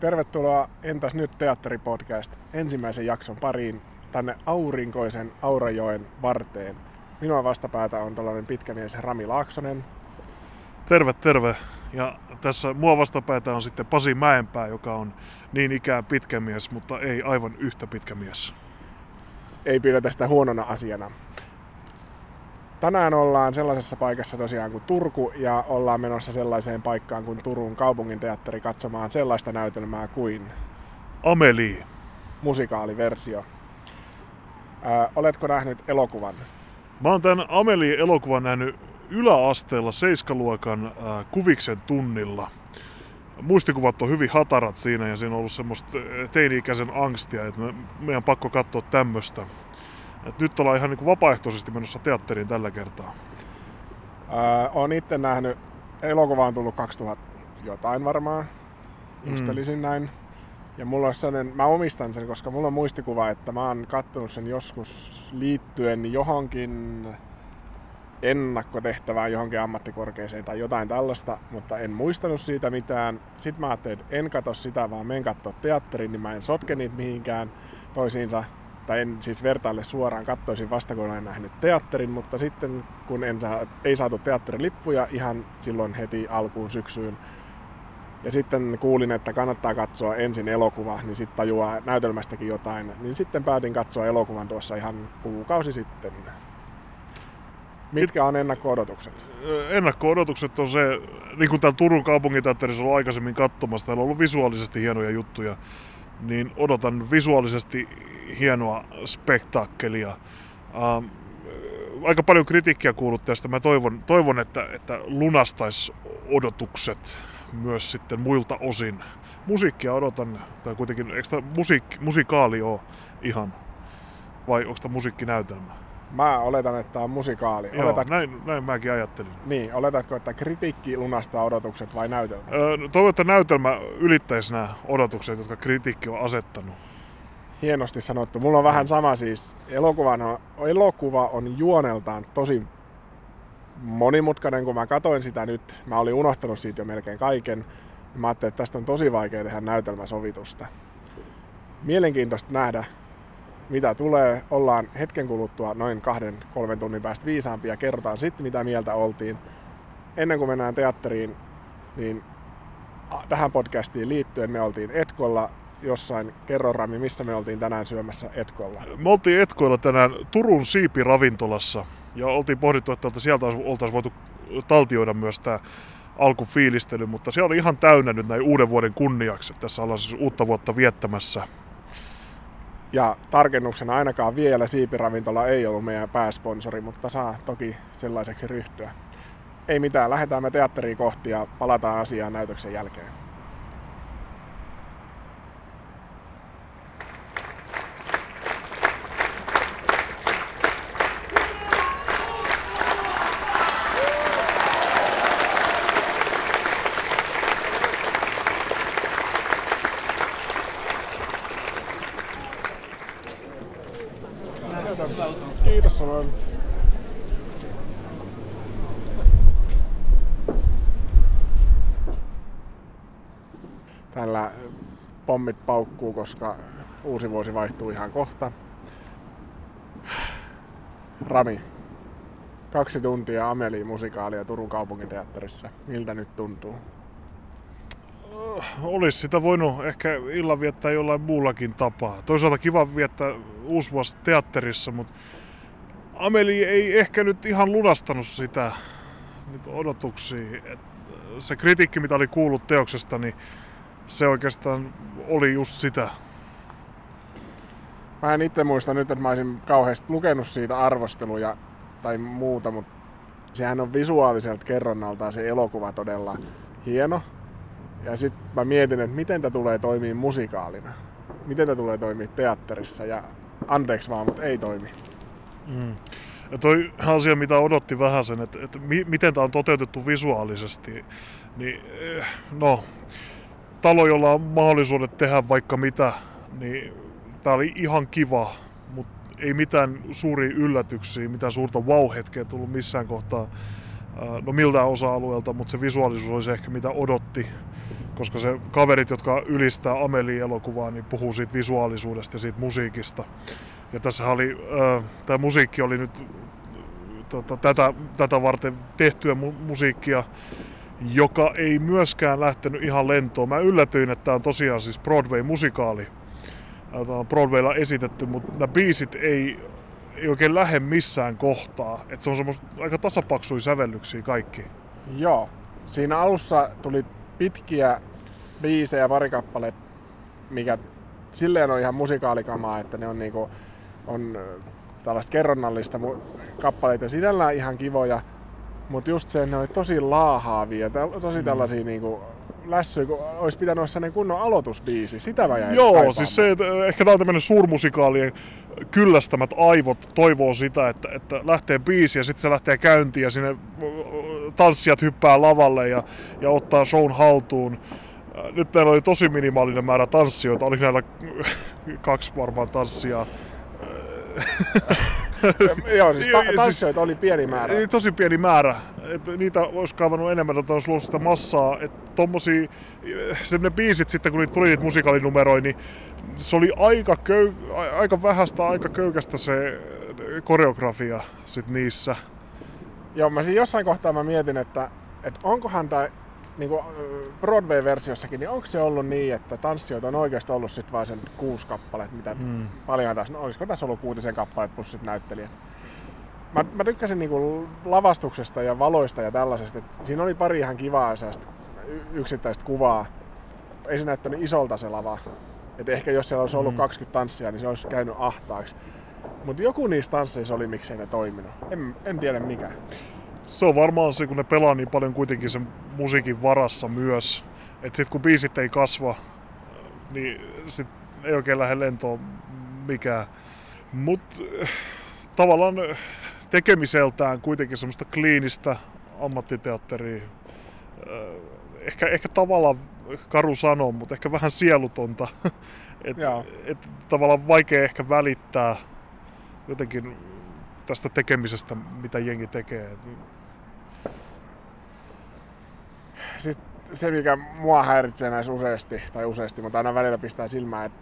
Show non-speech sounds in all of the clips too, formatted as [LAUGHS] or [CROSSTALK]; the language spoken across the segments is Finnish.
Tervetuloa Entäs nyt teatteripodcast ensimmäisen jakson pariin tänne aurinkoisen Aurajoen varteen. Minua vastapäätä on tällainen pitkä mies Rami Laaksonen. Terve, terve. Ja tässä mua vastapäätä on sitten Pasi Mäenpää, joka on niin ikään pitkä mies, mutta ei aivan yhtä pitkä mies. Ei pidetä sitä huonona asiana. Tänään ollaan sellaisessa paikassa tosiaan kuin Turku ja ollaan menossa sellaiseen paikkaan kuin Turun kaupunginteatteri katsomaan sellaista näytelmää kuin Ameli. musikaaliversio. Ää, oletko nähnyt elokuvan? Mä oon tämän Ameli-elokuvan nähnyt yläasteella seiskaluokan äh, kuviksen tunnilla. Muistikuvat on hyvin hatarat siinä ja siinä on ollut semmoista teini-ikäisen angstia, että me, meidän pakko katsoa tämmöstä. Et nyt ollaan ihan niin kuin vapaaehtoisesti menossa teatteriin tällä kertaa. Ää, olen itse nähnyt, elokuva on tullut 2000 jotain varmaan, muistelisin mm. näin. Ja mulla on sellainen, mä omistan sen, koska mulla on muistikuva, että mä oon kattonut sen joskus liittyen johonkin ennakkotehtävään johonkin ammattikorkeeseen tai jotain tällaista, mutta en muistanut siitä mitään. Sitten mä ajattelin, että en katso sitä, vaan menen katsoa teatterin, niin mä en sotke niitä mihinkään toisiinsa. Tai en siis vertaille suoraan, katsoisin vasta kun olen nähnyt teatterin, mutta sitten kun en saa, ei saatu teatterilippuja ihan silloin heti alkuun syksyyn, ja sitten kuulin, että kannattaa katsoa ensin elokuva, niin sitten tajuaa näytelmästäkin jotain. Niin sitten päätin katsoa elokuvan tuossa ihan kuukausi sitten. Mitkä on ennakko-odotukset? Ennakko-odotukset on se, niin kuin täällä Turun kaupunginteatterissa on aikaisemmin katsomassa, täällä on ollut visuaalisesti hienoja juttuja, niin odotan visuaalisesti hienoa spektaakkelia. Ähm, aika paljon kritiikkiä kuullut tästä. Mä toivon, toivon että, että lunastaisi odotukset myös sitten muilta osin. Musiikkia odotan, tai kuitenkin, eikö tämä musiik, musikaali ole ihan, vai onko tämä musiikkinäytelmä? Mä oletan, että tämä on musikaali. Joo, Oletat, näin, näin mäkin ajattelin. niin, oletatko, että kritiikki lunastaa odotukset vai näytelmä? Öö, toivon, että näytelmä ylittäisi nämä odotukset, jotka kritiikki on asettanut. Hienosti sanottu. Mulla on vähän sama siis. Elokuvan elokuva on juoneltaan tosi monimutkainen, kun mä katoin sitä nyt. Mä olin unohtanut siitä jo melkein kaiken. Mä ajattelin, että tästä on tosi vaikea tehdä näytelmäsovitusta. Mielenkiintoista nähdä, mitä tulee. Ollaan hetken kuluttua noin kahden, kolmen tunnin päästä viisaampia. Kerrotaan sitten, mitä mieltä oltiin. Ennen kuin mennään teatteriin, niin tähän podcastiin liittyen me oltiin Etkolla jossain. Kerro Rami, missä me oltiin tänään syömässä Etkolla. Me oltiin Etkoilla tänään Turun Siipi-ravintolassa ja oltiin pohdittu, että sieltä oltaisiin voitu taltioida myös tämä alkufiilistely, mutta siellä oli ihan täynnä nyt näin uuden vuoden kunniaksi. Tässä ollaan siis uutta vuotta viettämässä. Ja tarkennuksena ainakaan vielä Siipiravintola ei ollut meidän pääsponsori, mutta saa toki sellaiseksi ryhtyä. Ei mitään, lähdetään me teatteriin kohti ja palataan asiaan näytöksen jälkeen. Kiitos samoin. Tällä pommit paukkuu, koska uusi vuosi vaihtuu ihan kohta. Rami, kaksi tuntia Amelie musikaalia Turun kaupunginteatterissa. Miltä nyt tuntuu? Olisi sitä voinut ehkä illan viettää jollain muullakin tapaa. Toisaalta kiva viettää uusi vuosi teatterissa, mutta Ameli ei ehkä nyt ihan lunastanut sitä niitä odotuksia. Et se kritiikki, mitä oli kuullut teoksesta, niin se oikeastaan oli just sitä. Mä en itse muista nyt, että mä olisin kauheasti lukenut siitä arvosteluja tai muuta, mutta sehän on visuaaliselta kerronnaltaan se elokuva todella hieno. Ja sitten mä mietin, että miten tämä tulee toimia musikaalina. Miten tämä tulee toimia teatterissa ja anteeksi vaan, mutta ei toimi. Mm. Ja toi asia, mitä odotti vähän sen, että, että mi- miten tämä on toteutettu visuaalisesti, niin eh, no, talo, jolla on mahdollisuudet tehdä vaikka mitä, niin tämä oli ihan kiva, mutta ei mitään suuria yllätyksiä, mitään suurta wow-hetkeä tullut missään kohtaa no miltä osa-alueelta, mutta se visuaalisuus oli se ehkä mitä odotti, koska se kaverit, jotka ylistää Amelie-elokuvaa, niin puhuu siitä visuaalisuudesta ja siitä musiikista. Ja tässä oli, tämä musiikki oli nyt tota, tätä, tätä varten tehtyä mu- musiikkia, joka ei myöskään lähtenyt ihan lentoon. Mä yllätyin, että tämä on tosiaan siis Broadway-musikaali. Tämä on Broadwaylla esitetty, mutta nämä biisit ei, ei oikein lähde missään kohtaa. Et se on semmoista aika tasapaksuja sävellyksiä kaikki. Joo. Siinä alussa tuli pitkiä biisejä, pari kappale, mikä silleen on ihan musikaalikamaa, että ne on niinku, on tällaista kerronnallista kappaleita sinällään ihan kivoja, mutta just se, ne oli tosi laahaavia, tosi mm. tällaisia mm. niinku, lässyä, kun olisi pitänyt olla sellainen kunnon aloitusbiisi. Sitä mä jäin Joo, kaipaamaan. siis se, että ehkä tämä on tämmöinen suurmusikaalien kyllästämät aivot toivoo sitä, että, että lähtee biisi ja sitten se lähtee käyntiin ja sinne tanssijat hyppää lavalle ja, ja ottaa shown haltuun. Nyt meillä oli tosi minimaalinen määrä tanssijoita, oli näillä [LAUGHS] kaksi varmaan tanssia [LAUGHS] Joo, siis ta- tanssioita oli pieni määrä. Niin, tosi pieni määrä. Et niitä olisi kaivannut enemmän, että olisi ollut sitä massaa. Et tommosia, se ne biisit sitten, kun niitä tuli niitä musikaalinumeroja, niin se oli aika, köy, aika vähästä, aika köykästä se koreografia sit niissä. Joo, mä siinä jossain kohtaa mä mietin, että, että onkohan tämä niin kuin Broadway-versiossakin, niin onko se ollut niin, että tanssijoita on oikeasti ollut sitten vain sen kuusi kappaletta, mitä mm. paljon tässä, no, olisiko tässä ollut kuutisen kappaletta plus sitten näyttelijät? Mä, mä tykkäsin niin kuin lavastuksesta ja valoista ja tällaisesta, että siinä oli pari ihan kivaa yksittäistä kuvaa. Ei se näyttänyt isolta se lava. Et ehkä jos siellä olisi ollut mm. 20 tanssia, niin se olisi käynyt ahtaaksi. Mutta joku niistä tansseissa oli, miksei ne toiminut. En, en tiedä mikä se on varmaan se, kun ne pelaa niin paljon kuitenkin sen musiikin varassa myös. Että sit kun biisit ei kasva, niin sit ei oikein lähde lentoon mikään. Mut tavallaan tekemiseltään kuitenkin semmoista kliinistä ammattiteatteria. Ehkä, ehkä tavallaan karu sanoa, mutta ehkä vähän sielutonta. [LAUGHS] et, et, tavallaan vaikea ehkä välittää jotenkin tästä tekemisestä, mitä jengi tekee sitten se, mikä mua häiritsee näissä useasti, tai useasti, mutta aina välillä pistää silmään, että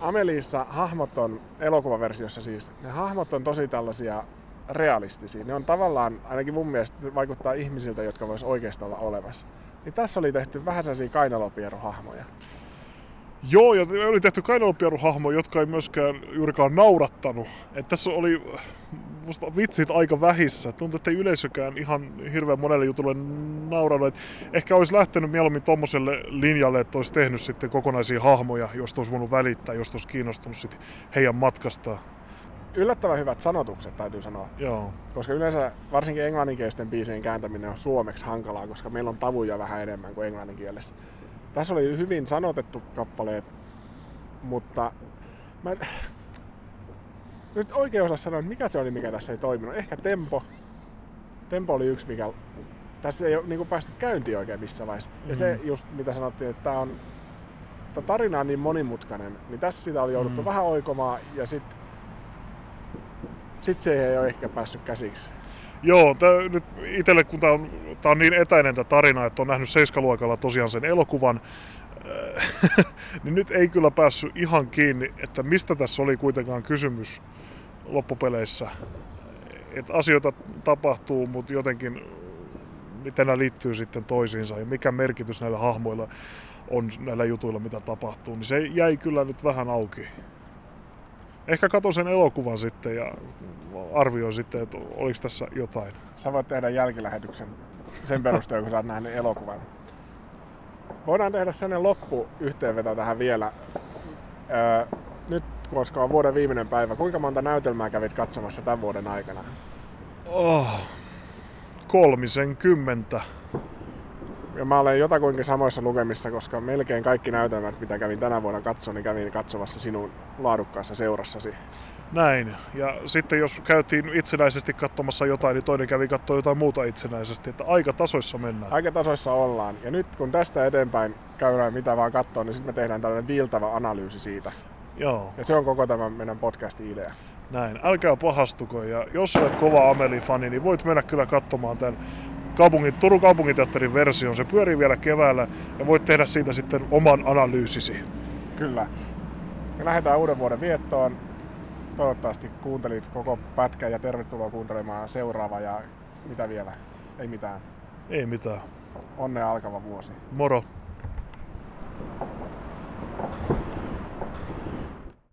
Ameliissa hahmot on, elokuvaversiossa siis, ne hahmot on tosi tällaisia realistisia. Ne on tavallaan, ainakin mun mielestä, vaikuttaa ihmisiltä, jotka vois oikeasti olla olemassa. Niin tässä oli tehty vähän sellaisia kainalopieruhahmoja. Joo, ja oli tehty kainalopieruhahmoja, jotka ei myöskään juurikaan naurattanut. Et tässä oli musta vitsit aika vähissä. Tuntuu, että ei yleisökään ihan hirveän monelle jutulle nauranut. Et ehkä olisi lähtenyt mieluummin tommoselle linjalle, että olisi tehnyt sitten kokonaisia hahmoja, jos olisi voinut välittää, jos olisi kiinnostunut sitten heidän matkastaan. Yllättävän hyvät sanotukset, täytyy sanoa. Joo. Koska yleensä varsinkin englanninkielisten biisien kääntäminen on suomeksi hankalaa, koska meillä on tavuja vähän enemmän kuin englanninkielessä. Tässä oli hyvin sanotettu kappaleet, mutta mä nyt oikein osaa sanoa, mikä se oli, mikä tässä ei toiminut. Ehkä tempo. Tempo oli yksi, mikä tässä ei ole niin päästy käyntiin oikein missä vaiheessa. Mm-hmm. Ja se mm. just, mitä sanottiin, että tämä on tämä tarina on niin monimutkainen, niin tässä sitä oli jouduttu mm. vähän oikomaan ja sitten sit se ei ole ehkä päässyt käsiksi. Joo, tää, nyt itselle kun tämä on, on niin etäinen tämä tarina, että on nähnyt seiskaluokalla tosiaan sen elokuvan, [LAUGHS] niin nyt ei kyllä päässyt ihan kiinni, että mistä tässä oli kuitenkaan kysymys loppupeleissä. Et asioita tapahtuu, mutta jotenkin miten nämä liittyy sitten toisiinsa ja mikä merkitys näillä hahmoilla on näillä jutuilla, mitä tapahtuu, niin se jäi kyllä nyt vähän auki. Ehkä katon sen elokuvan sitten ja arvioin sitten, että oliko tässä jotain. Sä voit tehdä jälkilähetyksen sen perusteella, kun sä oot nähnyt elokuvan. Voidaan tehdä sellainen loppuyhteenveto tähän vielä. Öö, nyt koska on vuoden viimeinen päivä, kuinka monta näytelmää kävit katsomassa tämän vuoden aikana? Oh, kolmisen kymmentä. Ja mä olen jotakuinkin samoissa lukemissa, koska melkein kaikki näytelmät, mitä kävin tänä vuonna katsoa, niin kävin katsomassa sinun laadukkaassa seurassasi. Näin. Ja sitten jos käytiin itsenäisesti katsomassa jotain, niin toinen kävi katsoa jotain muuta itsenäisesti. Että aika tasoissa mennään. Aika tasoissa ollaan. Ja nyt kun tästä eteenpäin käydään mitä vaan katsoa, niin sitten me tehdään tällainen viiltävä analyysi siitä. Joo. Ja se on koko tämän meidän podcastin idea. Näin, älkää pahastuko. Ja jos olet kova Ameli-fani, niin voit mennä kyllä katsomaan tämän kaupungin, Turun kaupunginteatterin version. Se pyörii vielä keväällä ja voit tehdä siitä sitten oman analyysisi. Kyllä. Me lähdetään uuden vuoden viettoon. Toivottavasti kuuntelit koko pätkän ja tervetuloa kuuntelemaan seuraava ja mitä vielä? Ei mitään. Ei mitään. Onnea alkava vuosi. Moro.